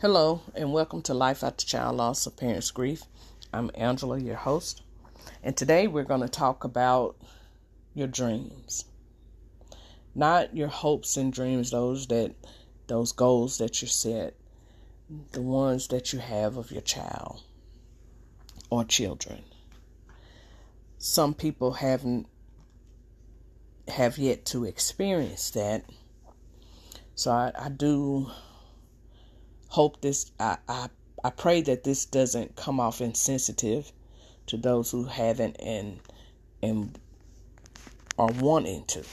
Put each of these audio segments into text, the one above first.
Hello, and welcome to Life After Child Loss of Parents Grief. I'm Angela, your host, and today we're going to talk about your dreams. Not your hopes and dreams, those that those goals that you set, the ones that you have of your child or children. Some people haven't have yet to experience that. So I, I do hope this I, I I pray that this doesn't come off insensitive to those who haven't and and are wanting to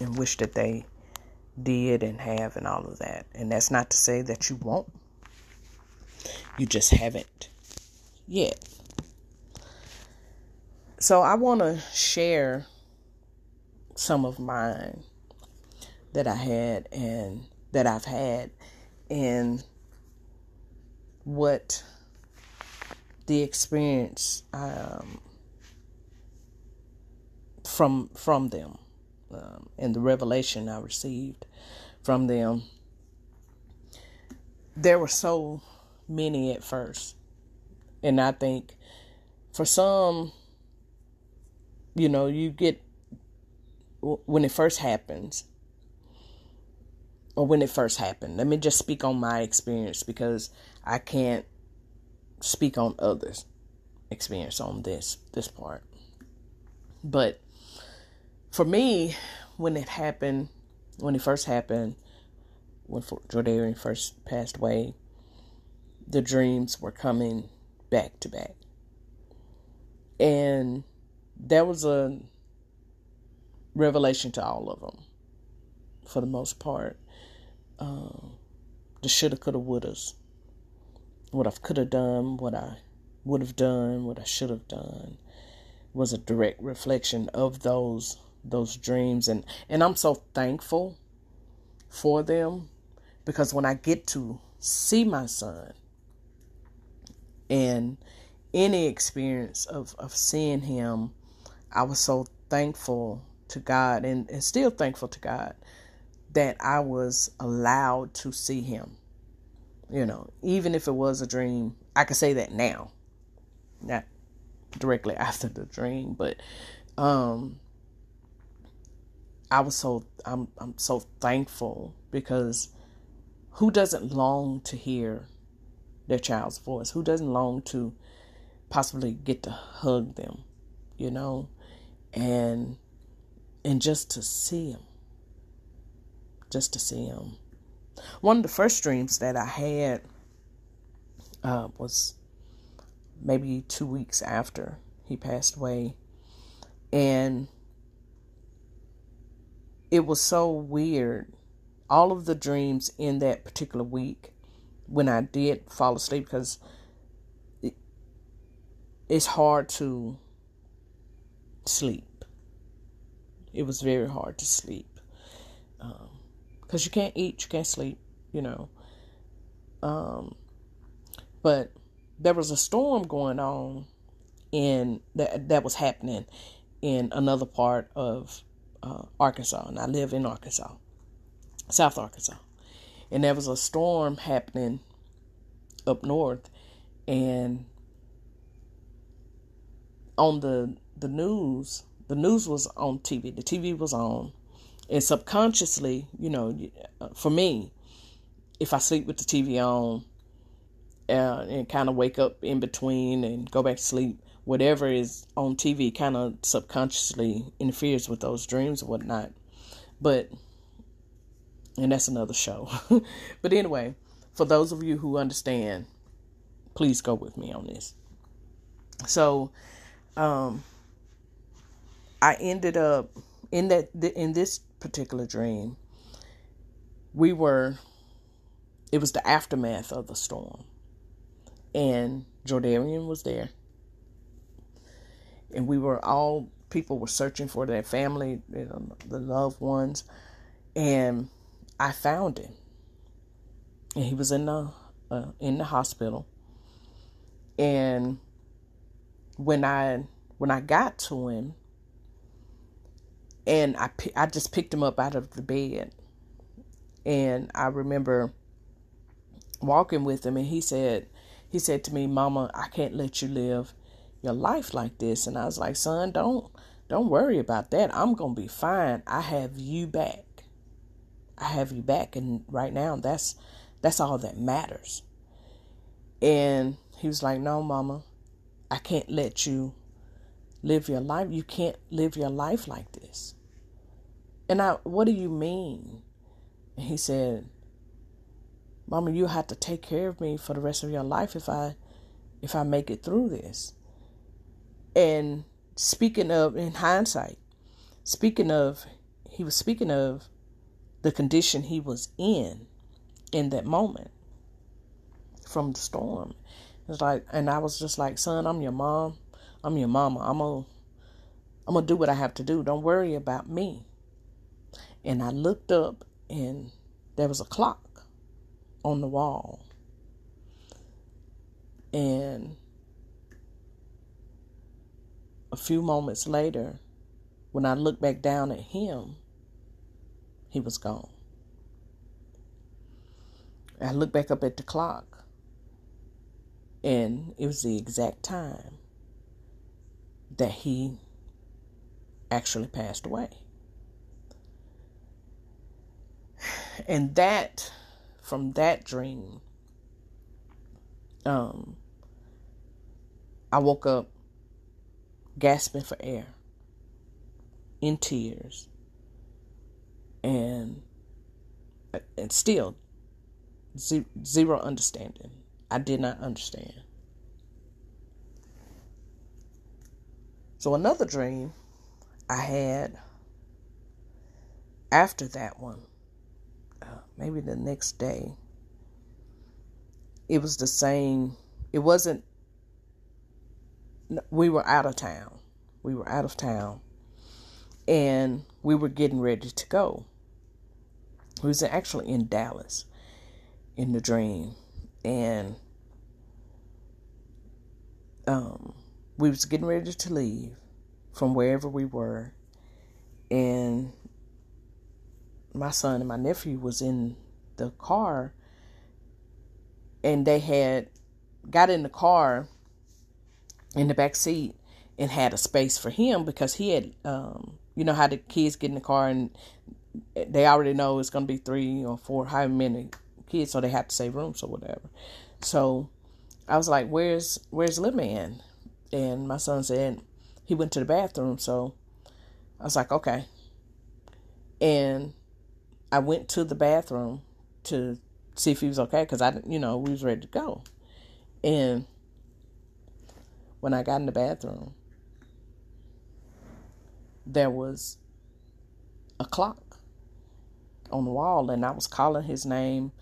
and wish that they did and have and all of that. And that's not to say that you won't. You just haven't yet. So I want to share some of mine that I had and that I've had and what the experience um, from from them um, and the revelation I received from them. There were so many at first, and I think for some, you know, you get when it first happens or when it first happened. Let me just speak on my experience because I can't speak on others' experience on this this part. But for me, when it happened, when it first happened, when Jordarian first passed away, the dreams were coming back to back. And there was a revelation to all of them for the most part the shoulda, coulda, wouldas. What I could have done, what I would have done, what I should have done, was a direct reflection of those those dreams, and and I'm so thankful for them because when I get to see my son and any experience of, of seeing him, I was so thankful to God and, and still thankful to God that I was allowed to see him. You know, even if it was a dream, I can say that now. Not directly after the dream, but um I was so I'm I'm so thankful because who doesn't long to hear their child's voice? Who doesn't long to possibly get to hug them, you know, and and just to see them just to see him. One of the first dreams that I had uh, was maybe two weeks after he passed away. And it was so weird. All of the dreams in that particular week when I did fall asleep because it, it's hard to sleep. It was very hard to sleep. Um, because you can't eat, you can't sleep, you know. Um, but there was a storm going on in that that was happening in another part of uh, Arkansas, and I live in Arkansas, South Arkansas, and there was a storm happening up north, and on the the news, the news was on TV, the TV was on, and subconsciously, you know, uh, for me, if I sleep with the TV on uh, and kind of wake up in between and go back to sleep, whatever is on TV kind of subconsciously interferes with those dreams and whatnot. But, and that's another show. but anyway, for those of you who understand, please go with me on this. So, um, I ended up in that in this particular dream, we were, it was the aftermath of the storm. And Jordarian was there. And we were all, people were searching for their family, you know, the loved ones. And I found him. And he was in the, uh, in the hospital. And when I, when I got to him, and I I just picked him up out of the bed, and I remember walking with him and he said he said to me, Mama, I can't let you live your life like this. And I was like, son, don't don't worry about that. I'm gonna be fine. I have you back. I have you back and right now that's that's all that matters. And he was like, No, mama, I can't let you live your life. You can't live your life like this. And I what do you mean? And he said, Mama, you have to take care of me for the rest of your life if I if I make it through this. And speaking of in hindsight, speaking of he was speaking of the condition he was in in that moment from the storm. It's like and I was just like, son, I'm your mom. I'm your mama. I'm gonna I'm gonna do what I have to do. Don't worry about me. And I looked up and there was a clock on the wall. And a few moments later, when I looked back down at him, he was gone. I looked back up at the clock, and it was the exact time that he actually passed away. And that from that dream, um, I woke up gasping for air, in tears, and and still zero understanding. I did not understand. So another dream I had after that one maybe the next day. It was the same. It wasn't. We were out of town. We were out of town. And we were getting ready to go. We was actually in Dallas in the dream. And um, we was getting ready to leave from wherever we were. And my son and my nephew was in the car and they had got in the car in the back seat and had a space for him because he had um, you know how the kids get in the car and they already know it's going to be three or four however many kids so they have to save rooms or whatever so i was like where's where's little man and my son said he went to the bathroom so i was like okay and I went to the bathroom to see if he was okay because I, you know, we was ready to go. And when I got in the bathroom, there was a clock on the wall, and I was calling his name.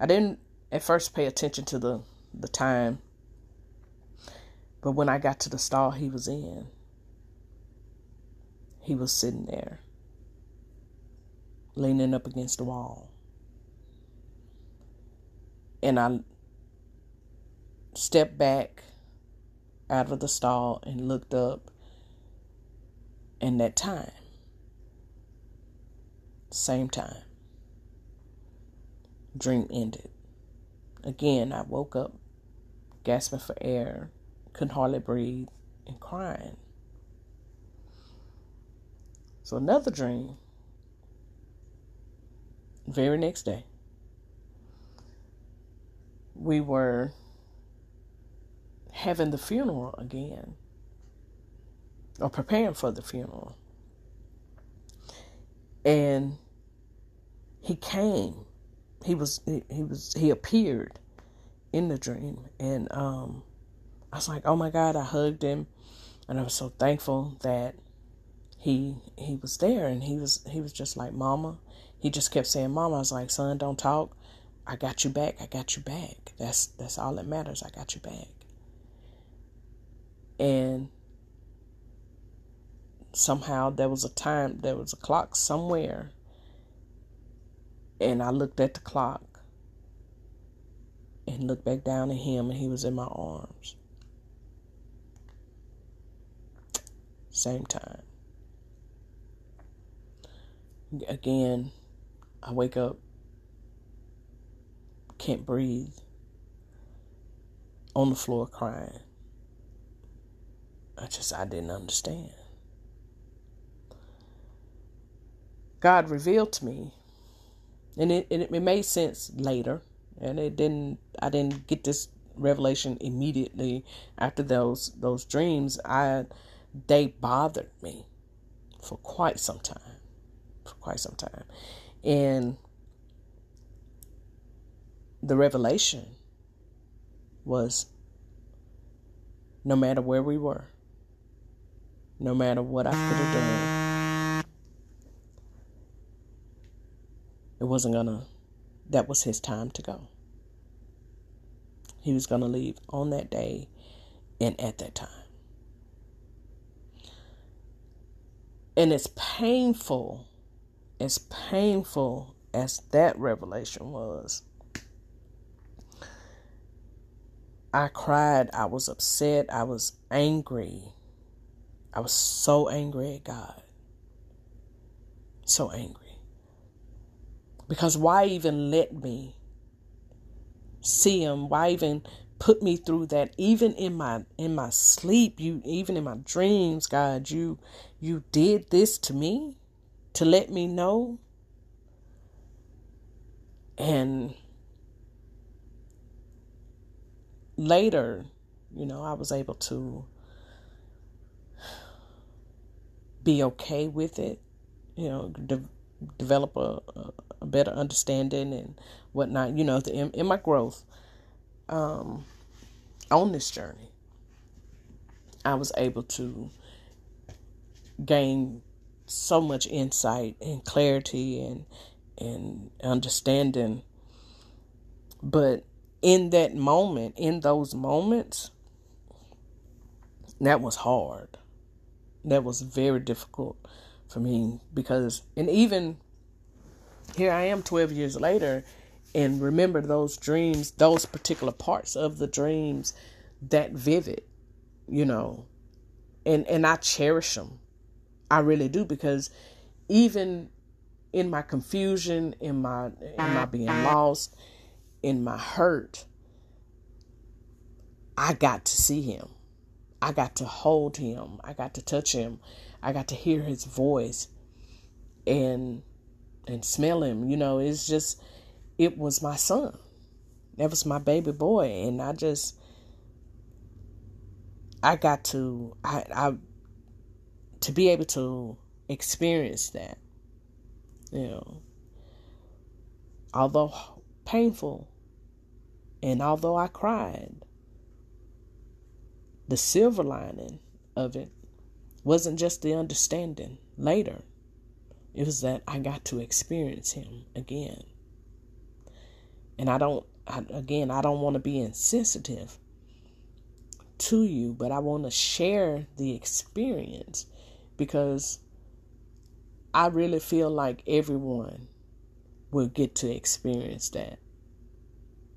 I didn't at first pay attention to the the time, but when I got to the stall he was in, he was sitting there leaning up against the wall. And I stepped back out of the stall and looked up. And that time, same time, dream ended. Again, I woke up gasping for air, couldn't hardly breathe, and crying. So another dream very next day, we were having the funeral again, or preparing for the funeral. And he came. He was he was he appeared in the dream and um I was like, "Oh my god, I hugged him." And I was so thankful that he he was there and he was he was just like, "Mama, he just kept saying, mama. I was like, son, don't talk. I got you back. I got you back. That's that's all that matters. I got you back. And somehow there was a time, there was a clock somewhere. And I looked at the clock and looked back down at him, and he was in my arms. Same time. Again, I wake up, can't breathe, on the floor crying. I just, I didn't understand. God revealed to me, and it, it, it made sense later, and it didn't, I didn't get this revelation immediately after those those dreams i they bothered me for quite some time for quite some time and the revelation was no matter where we were no matter what i could have done it wasn't gonna that was his time to go he was to leave on that day and at that time. And as painful, as painful as that revelation was, I cried. I was upset. I was angry. I was so angry at God. So angry. Because why even let me see him why even put me through that even in my in my sleep you even in my dreams god you you did this to me to let me know and later you know i was able to be okay with it you know de- develop a, a, better understanding and whatnot. You know, the, in, in my growth um, on this journey, I was able to gain so much insight and clarity and and understanding. But in that moment, in those moments, that was hard. That was very difficult for me because, and even here I am 12 years later and remember those dreams, those particular parts of the dreams that vivid, you know, and, and I cherish them. I really do because even in my confusion, in my, in my being lost, in my hurt, I got to see him. I got to hold him. I got to touch him. I got to hear his voice and and smell him. You know, it's just it was my son. That was my baby boy and I just I got to I I to be able to experience that. You know. Although painful and although I cried, the silver lining of it wasn't just the understanding later, it was that I got to experience Him again. And I don't, I, again, I don't want to be insensitive to you, but I want to share the experience because I really feel like everyone will get to experience that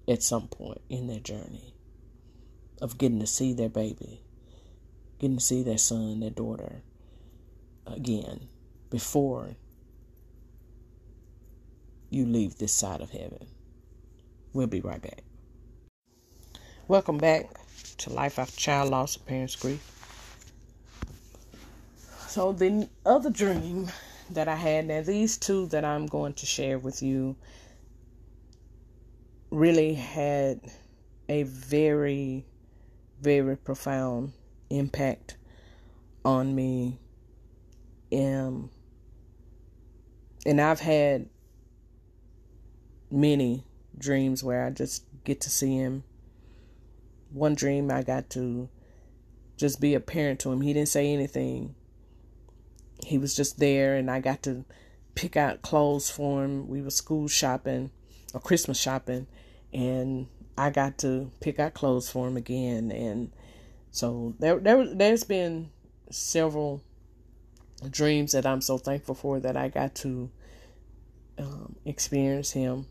at some point in their journey of getting to see their baby getting to see their son, their daughter again before you leave this side of heaven. We'll be right back. Welcome back to Life After Child Loss of Parents Grief. So, the other dream that I had, now these two that I'm going to share with you really had a very, very profound impact on me. Um, and I've had many dreams where I just get to see him. One dream I got to just be a parent to him. He didn't say anything. He was just there and I got to pick out clothes for him. We were school shopping or Christmas shopping and I got to pick out clothes for him again and so there, there, there's been several dreams that I'm so thankful for that I got to um, experience him,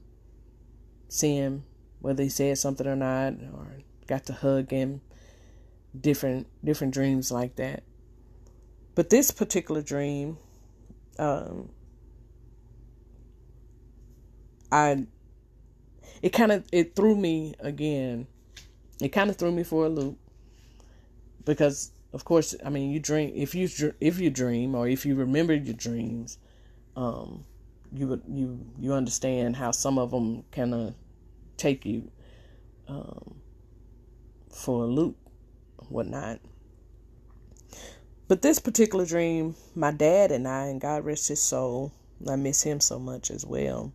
see him, whether he said something or not, or got to hug him. Different, different dreams like that. But this particular dream, um, I, it kind of it threw me again it kind of threw me for a loop because of course i mean you dream if you if you dream or if you remember your dreams um you you you understand how some of them kind of take you um, for a loop, whatnot. But this particular dream, my dad and I, and God rest his soul, I miss him so much as well.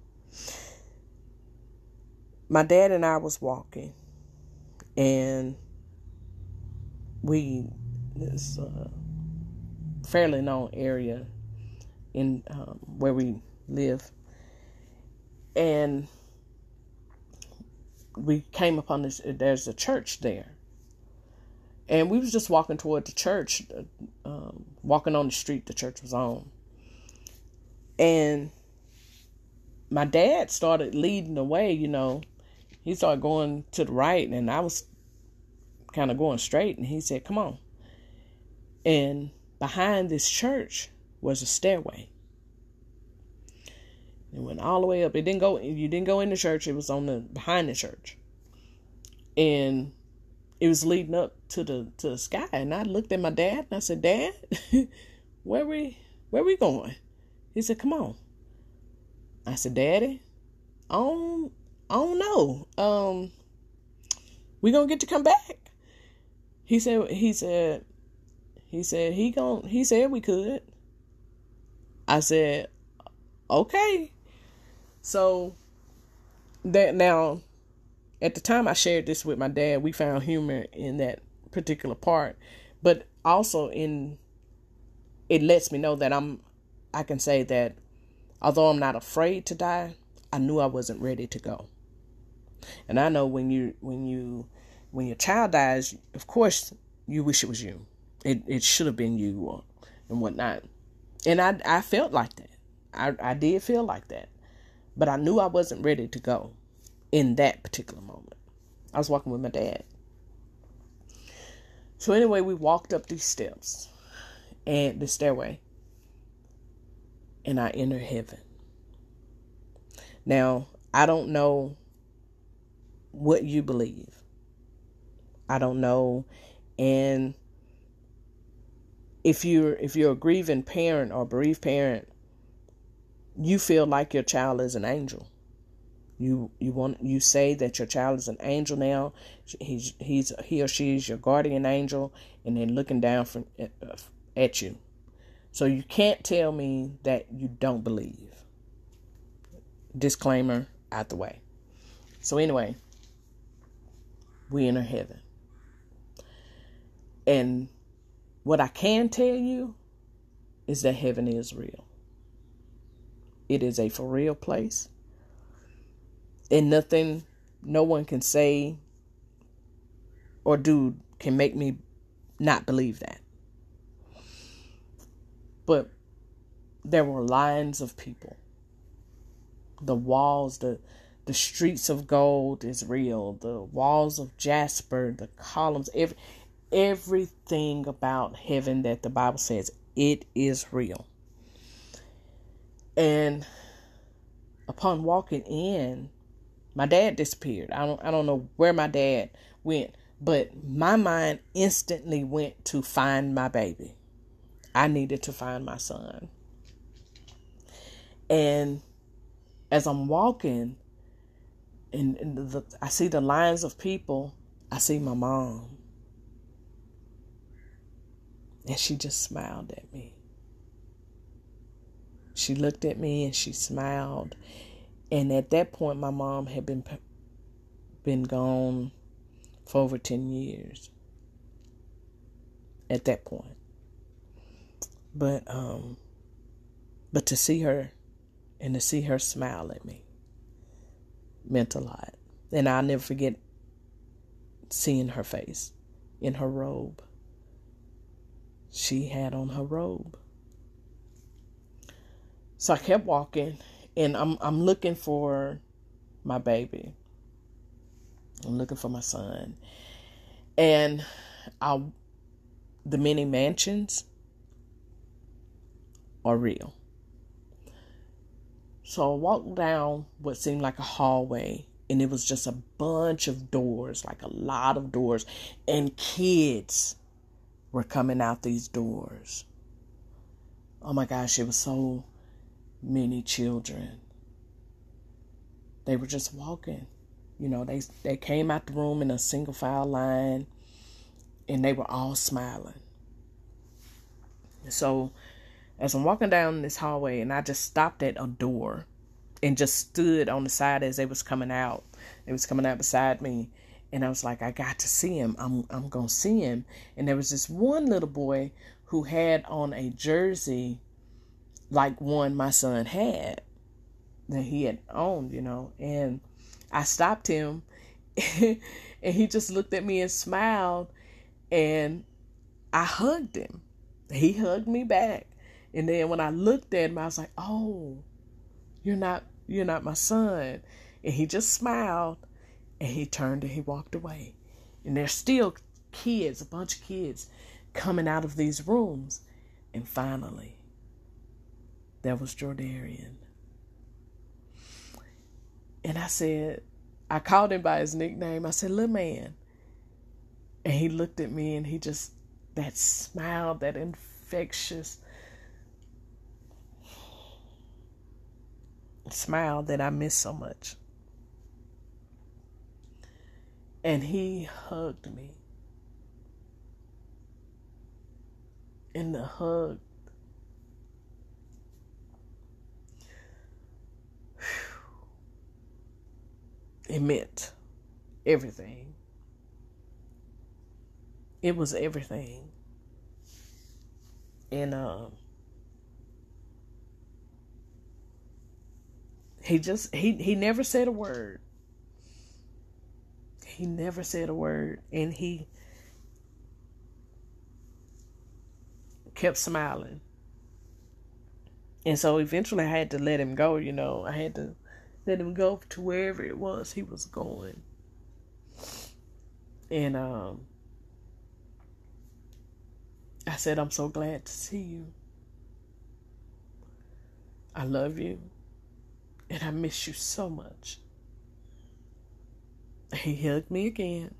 My dad and I was walking, and we this uh, fairly known area in um, where we live, and we came upon this. There's a church there, and we was just walking toward the church, um, walking on the street the church was on, and my dad started leading the way. You know, he started going to the right, and I was kind of going straight, and he said, "Come on." And behind this church was a stairway. It went all the way up. It didn't go. You didn't go in the church. It was on the behind the church, and it was leading up to the to the sky. And I looked at my dad and I said, "Dad, where we where we going?" He said, "Come on." I said, "Daddy, I don't I don't know. Um, we gonna get to come back." He said. He said. He said he gon' he said we could. I said, okay. So that now at the time I shared this with my dad, we found humor in that particular part, but also in it lets me know that I'm I can say that although I'm not afraid to die, I knew I wasn't ready to go. And I know when you when you when your child dies, of course you wish it was you. It it should have been you or, and whatnot. And I I felt like that. I, I did feel like that. But I knew I wasn't ready to go in that particular moment. I was walking with my dad. So anyway, we walked up these steps and the stairway. And I enter heaven. Now, I don't know what you believe. I don't know and if you're if you're a grieving parent or bereaved parent you feel like your child is an angel. You you want you say that your child is an angel now. He's he's he or she is your guardian angel, and they're looking down from uh, at you. So you can't tell me that you don't believe. Disclaimer out the way. So anyway, we enter heaven. And what I can tell you is that heaven is real. It is a for real place. And nothing, no one can say or do can make me not believe that. But there were lines of people. The walls, the the streets of gold is real. The walls of jasper, the columns, every everything about heaven that the Bible says it is real. And upon walking in, my dad disappeared. I don't I don't know where my dad went, but my mind instantly went to find my baby. I needed to find my son. And as I'm walking and, the, I see the lines of people, I see my mom. And she just smiled at me. She looked at me and she smiled. And at that point, my mom had been been gone for over 10 years. At that point. But um but to see her and to see her smile at me meant a lot. And I'll never forget seeing her face in her robe. She had on her robe. So I kept walking and I'm I'm looking for my baby. I'm looking for my son. And I the many mansions are real. So I walked down what seemed like a hallway and it was just a bunch of doors, like a lot of doors, and kids were coming out these doors. Oh my gosh, it was so many children. They were just walking. You know, they they came out the room in a single file line and they were all smiling. So as I'm walking down this hallway and I just stopped at a door and just stood on the side as they was coming out. It was coming out beside me. And I was like, I got to see him. I'm I'm gonna see him. And there was this one little boy who had on a jersey like one my son had that he had owned, you know. And I stopped him and he just looked at me and smiled and I hugged him. He hugged me back. And then when I looked at him, I was like, "Oh, you're not you're not my son." And he just smiled and he turned and he walked away. And there's still kids, a bunch of kids coming out of these rooms. And finally, there was Jordarian. And I said, I called him by his nickname. I said, little man. And he looked at me and he just, that smile, that infectious smile that I miss so much. And he hugged me. And the hug it meant everything. It was everything. And um he just he he never said a word. He never said a word and he kept smiling. And so eventually I had to let him go, you know. I had to let him go to wherever it was he was going. And um, I said, I'm so glad to see you. I love you. And I miss you so much. He hugged me again.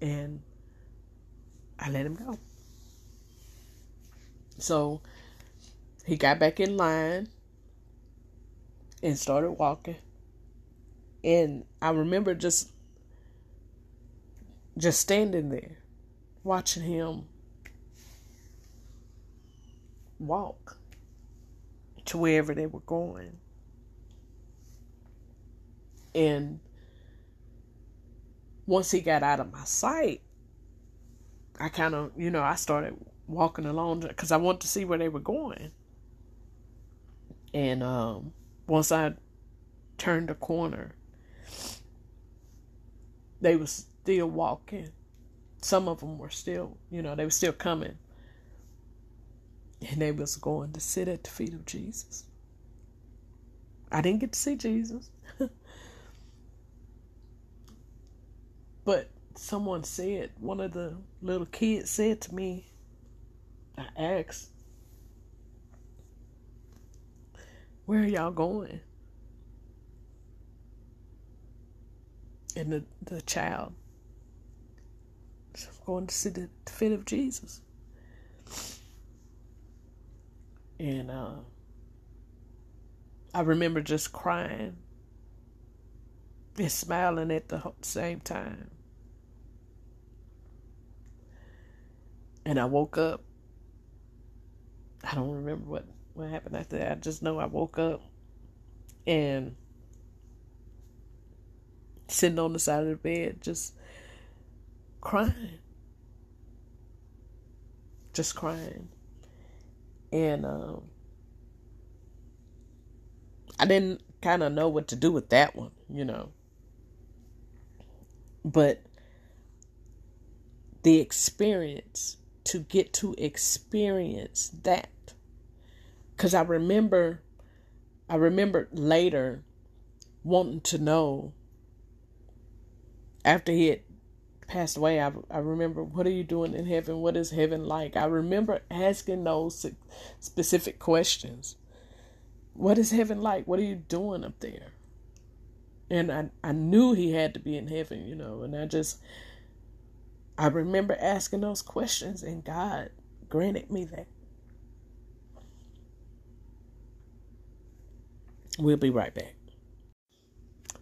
And I let him go. So he got back in line and started walking. And I remember just just standing there watching him walk to wherever they were going. And once he got out of my sight, I kind of, you know, I started walking along because I wanted to see where they were going. And um, once I turned the corner, they was still walking. Some of them were still, you know, they were still coming. And they was going to sit at the feet of Jesus. I didn't get to see Jesus. but someone said, one of the little kids said to me, I asked, Where are y'all going? And the, the child I'm going to see the, the feet of Jesus. And uh, I remember just crying and smiling at the same time. And I woke up. I don't remember what what happened after that. I just know I woke up and sitting on the side of the bed, just crying. Just crying. And um, I didn't kind of know what to do with that one, you know. But the experience, to get to experience that because I remember, I remember later wanting to know after he had passed away. I, I remember, what are you doing in heaven? What is heaven like? I remember asking those specific questions. what is heaven like? What are you doing up there? And I, I knew he had to be in heaven, you know, and I just, I remember asking those questions, and God granted me that. We'll be right back.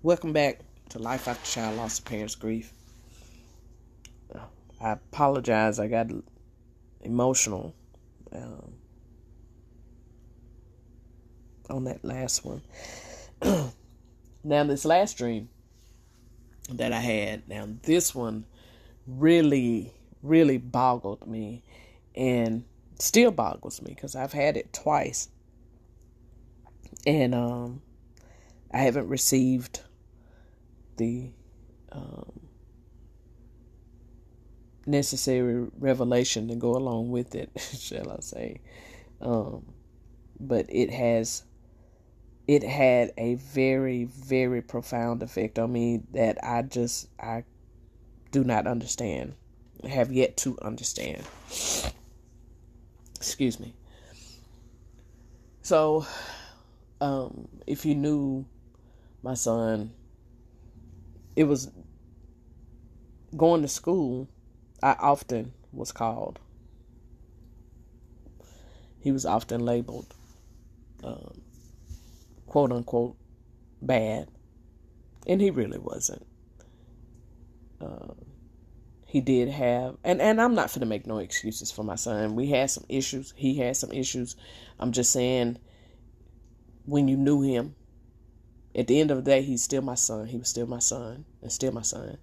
Welcome back to Life After Child Loss of Parents Grief. I apologize. I got emotional um, on that last one. now, this last dream that I had, now this one really, really boggled me and still boggles me because I've had it twice. And um, I haven't received the um, necessary revelation to go along with it, shall I say. Um, but it has it had a very very profound effect on me that I just I do not understand have yet to understand excuse me so um if you knew my son it was going to school I often was called. He was often labeled, um, quote unquote, bad, and he really wasn't. Uh, he did have, and and I'm not going to make no excuses for my son. We had some issues. He had some issues. I'm just saying, when you knew him, at the end of the day, he's still my son. He was still my son, and still my son.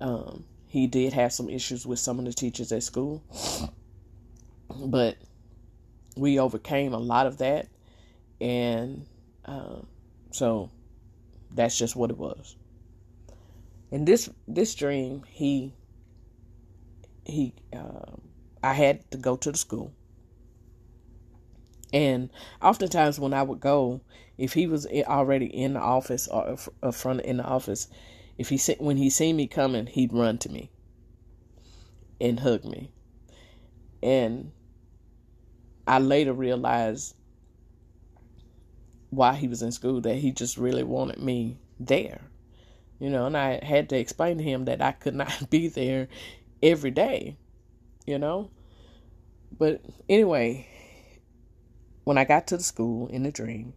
Um, he did have some issues with some of the teachers at school, but we overcame a lot of that, and uh, so that's just what it was. In this this dream, he he uh, I had to go to the school, and oftentimes when I would go, if he was already in the office or a front in the office, if he when he seen me coming, he'd run to me and hug me. And I later realized why he was in school that he just really wanted me there. You know, and I had to explain to him that I could not be there every day, you know? But anyway, when I got to the school in the dream,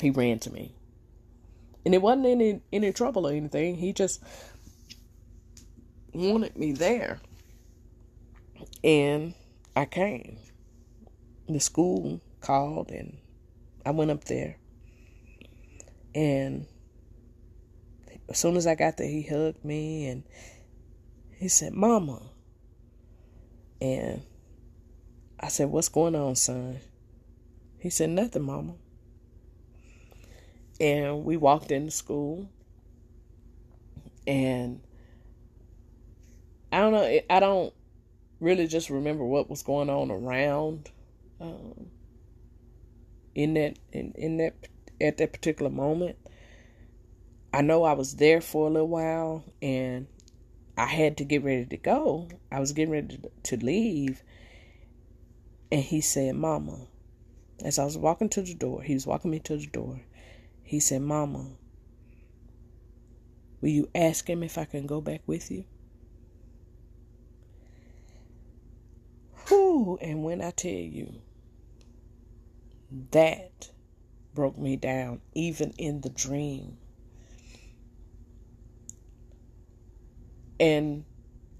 he ran to me and it wasn't any any trouble or anything. He just wanted me there, and I came. The school called, and I went up there. And as soon as I got there, he hugged me and he said, "Mama." And I said, "What's going on, son?" He said, "Nothing, Mama." and we walked into school and i don't know i don't really just remember what was going on around um, in that in, in that at that particular moment i know i was there for a little while and i had to get ready to go i was getting ready to, to leave and he said mama as i was walking to the door he was walking me to the door he said, Mama, will you ask him if I can go back with you? Whew, and when I tell you, that broke me down, even in the dream. And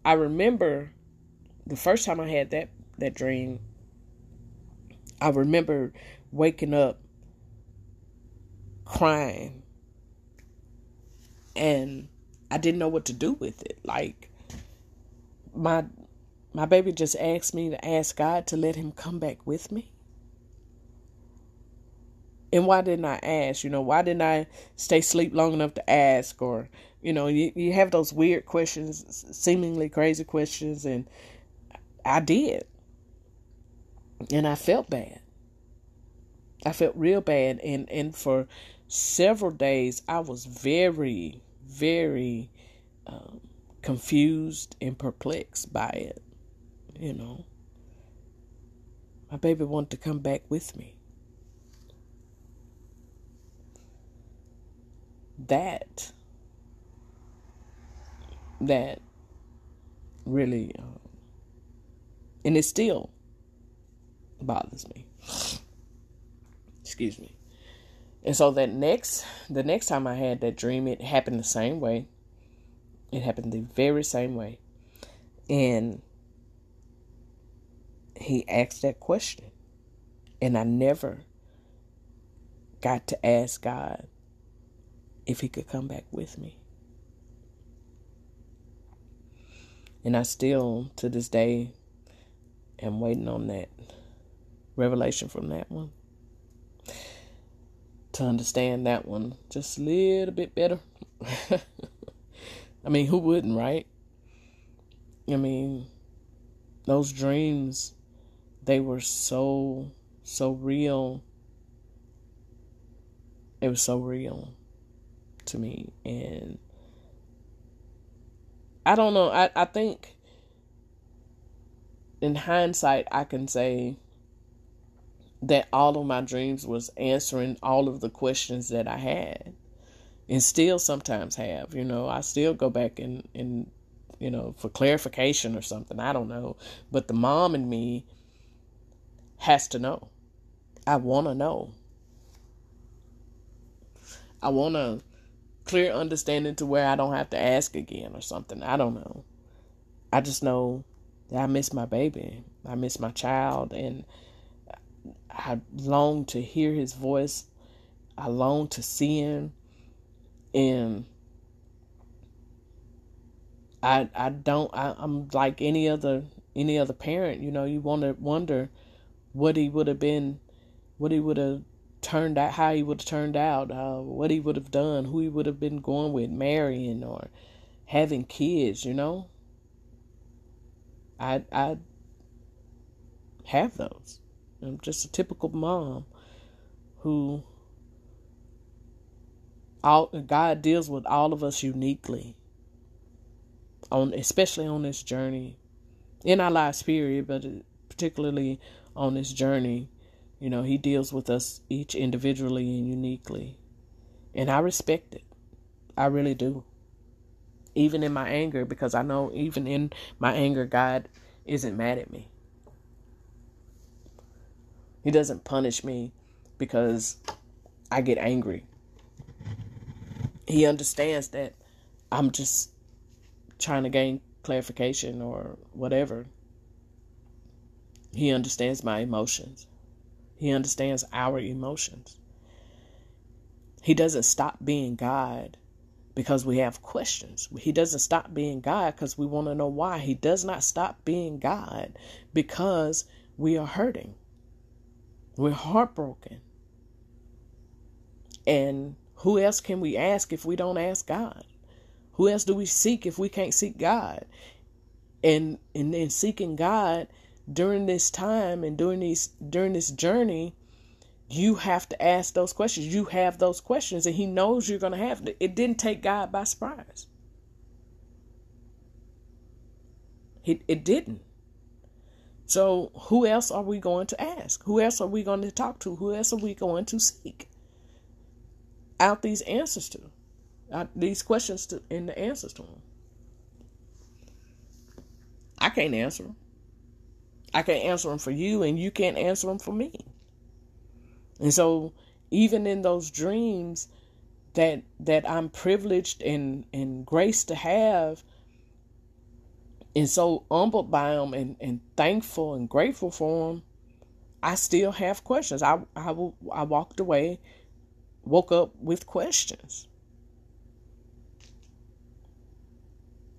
I remember the first time I had that that dream, I remember waking up crying. And I didn't know what to do with it. Like my my baby just asked me to ask God to let him come back with me. And why didn't I ask? You know, why didn't I stay asleep long enough to ask? Or, you know, you, you have those weird questions, seemingly crazy questions, and I did. And I felt bad. I felt real bad and and for several days I was very very um, confused and perplexed by it, you know. My baby wanted to come back with me. That that really um, and it's still bothers me. Excuse me. And so that next the next time i had that dream it happened the same way. It happened the very same way. And he asked that question. And i never got to ask god if he could come back with me. And I still, to this day, am waiting on that revelation from that one to understand that one just a little bit better. I mean, who wouldn't, right? I mean, those dreams, they were so, so real. It was so real to me. And I don't know. I, I think in hindsight, I can say that all of my dreams was answering all of the questions that I had and still sometimes have. You know, I still go back and, and you know, for clarification or something. I don't know. But the mom in me has to know. I want to know. I want to clear understanding to where I don't have to ask again or something. I don't know. I just know that I miss my baby. I miss my child and I long to hear his voice. I long to see him and I I don't I, I'm like any other any other parent, you know, you wanna wonder what he would have been what he would have turned out, how he would have turned out, uh, what he would have done, who he would have been going with, marrying or having kids, you know. I I have those. I'm just a typical mom who all God deals with all of us uniquely on especially on this journey in our lives period but particularly on this journey you know, he deals with us each individually and uniquely. And I respect it. I really do. Even in my anger, because I know even in my anger, God isn't mad at me. He doesn't punish me because I get angry. He understands that I'm just trying to gain clarification or whatever. He understands my emotions. He understands our emotions. He doesn't stop being God because we have questions. He doesn't stop being God because we want to know why. He does not stop being God because we are hurting. We're heartbroken. And who else can we ask if we don't ask God? Who else do we seek if we can't seek God? And and then seeking God, during this time and during these during this journey you have to ask those questions you have those questions and he knows you're going to have To. it didn't take god by surprise it, it didn't so who else are we going to ask? Who else are we going to talk to? Who else are we going to seek? Out these answers to out these questions to and the answers to them i can't answer them I can't answer them for you, and you can't answer them for me. And so, even in those dreams that that I'm privileged and and graced to have, and so humbled by him and and thankful and grateful for him, I still have questions. I I I walked away, woke up with questions,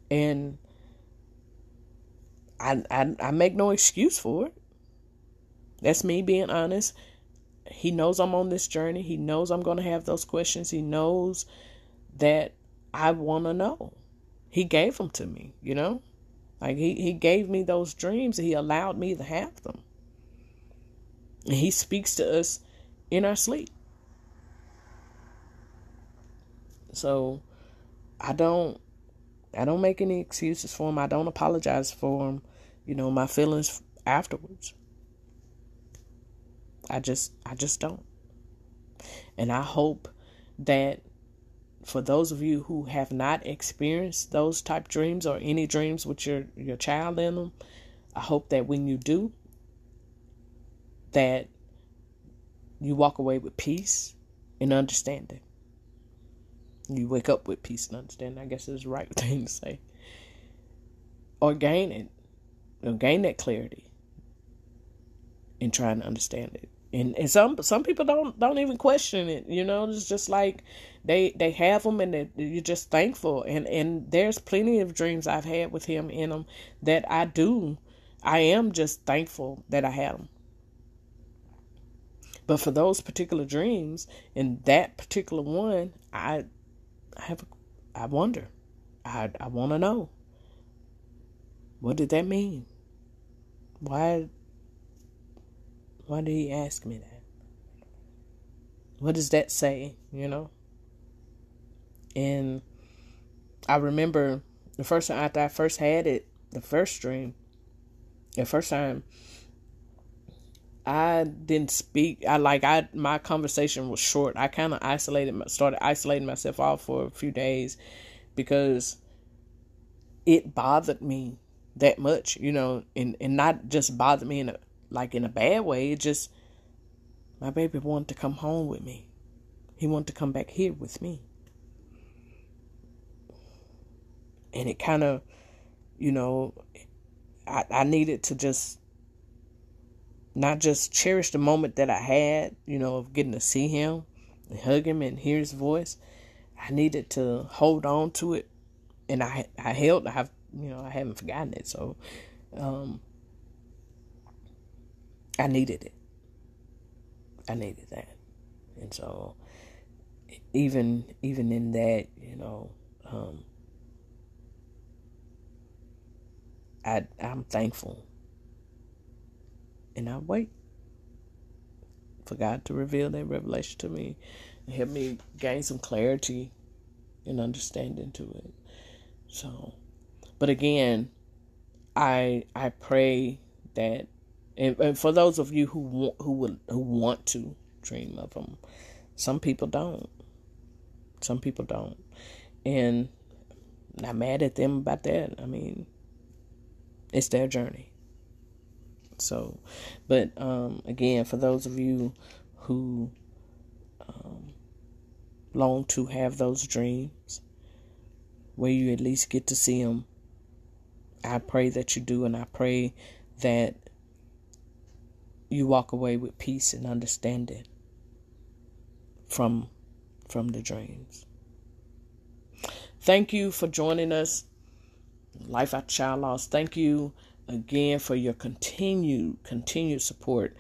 and I, I, I make no excuse for it. That's me being honest. He knows I'm on this journey. He knows I'm going to have those questions. He knows that I want to know. He gave them to me, you know? Like he, he gave me those dreams. He allowed me to have them. And he speaks to us in our sleep. So I don't I don't make any excuses for him. I don't apologize for him, you know, my feelings afterwards. I just I just don't. And I hope that for those of you who have not experienced those type dreams or any dreams with your your child in them, I hope that when you do, that you walk away with peace and understanding. You wake up with peace and understanding. I guess is the right thing to say. Or gain it, or gain that clarity in trying to understand it. And, and some some people don't don't even question it. You know, it's just like they they have them and they, you're just thankful. And and there's plenty of dreams I've had with him in them that I do. I am just thankful that I had them. But for those particular dreams and that particular one, I, I have, I wonder, I I want to know. What did that mean? Why? Why did he ask me that? What does that say? You know. And I remember the first time after I first had it, the first dream, the first time I didn't speak. I like I my conversation was short. I kind of isolated, started isolating myself off for a few days because it bothered me that much, you know, and and not just bothered me in a like in a bad way. It just my baby wanted to come home with me. He wanted to come back here with me, and it kind of, you know, I I needed to just not just cherish the moment that I had, you know, of getting to see him and hug him and hear his voice. I needed to hold on to it, and I I held. I have you know I haven't forgotten it, so um, I needed it. I needed that, and so even even in that, you know, um, I I'm thankful and I wait for God to reveal that revelation to me and help me gain some clarity and understanding to it. So, but again, I I pray that, and, and for those of you who want, who would who want to dream of them, some people don't. Some people don't, and I'm not mad at them about that. I mean, it's their journey. So, but um, again, for those of you who um, long to have those dreams where you at least get to see them, I pray that you do, and I pray that you walk away with peace and understanding from from the dreams. Thank you for joining us. Life After Child Loss. Thank you again for your continued continued support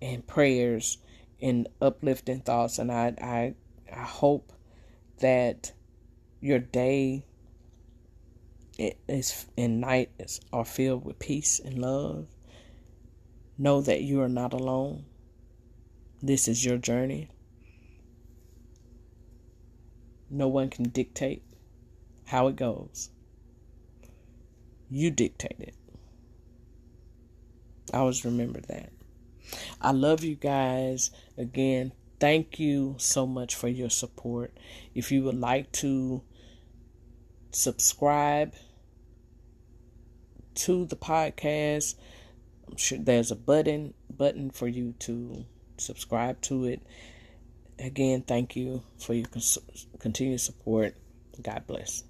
and prayers and uplifting thoughts and I I I hope that your day is and night is are filled with peace and love. Know that you are not alone. This is your journey. No one can dictate how it goes. You dictate it. I always remember that. I love you guys. Again, thank you so much for your support. If you would like to subscribe to the podcast, I'm sure there's a button button for you to subscribe to it. Again, thank you for your continued support. God bless.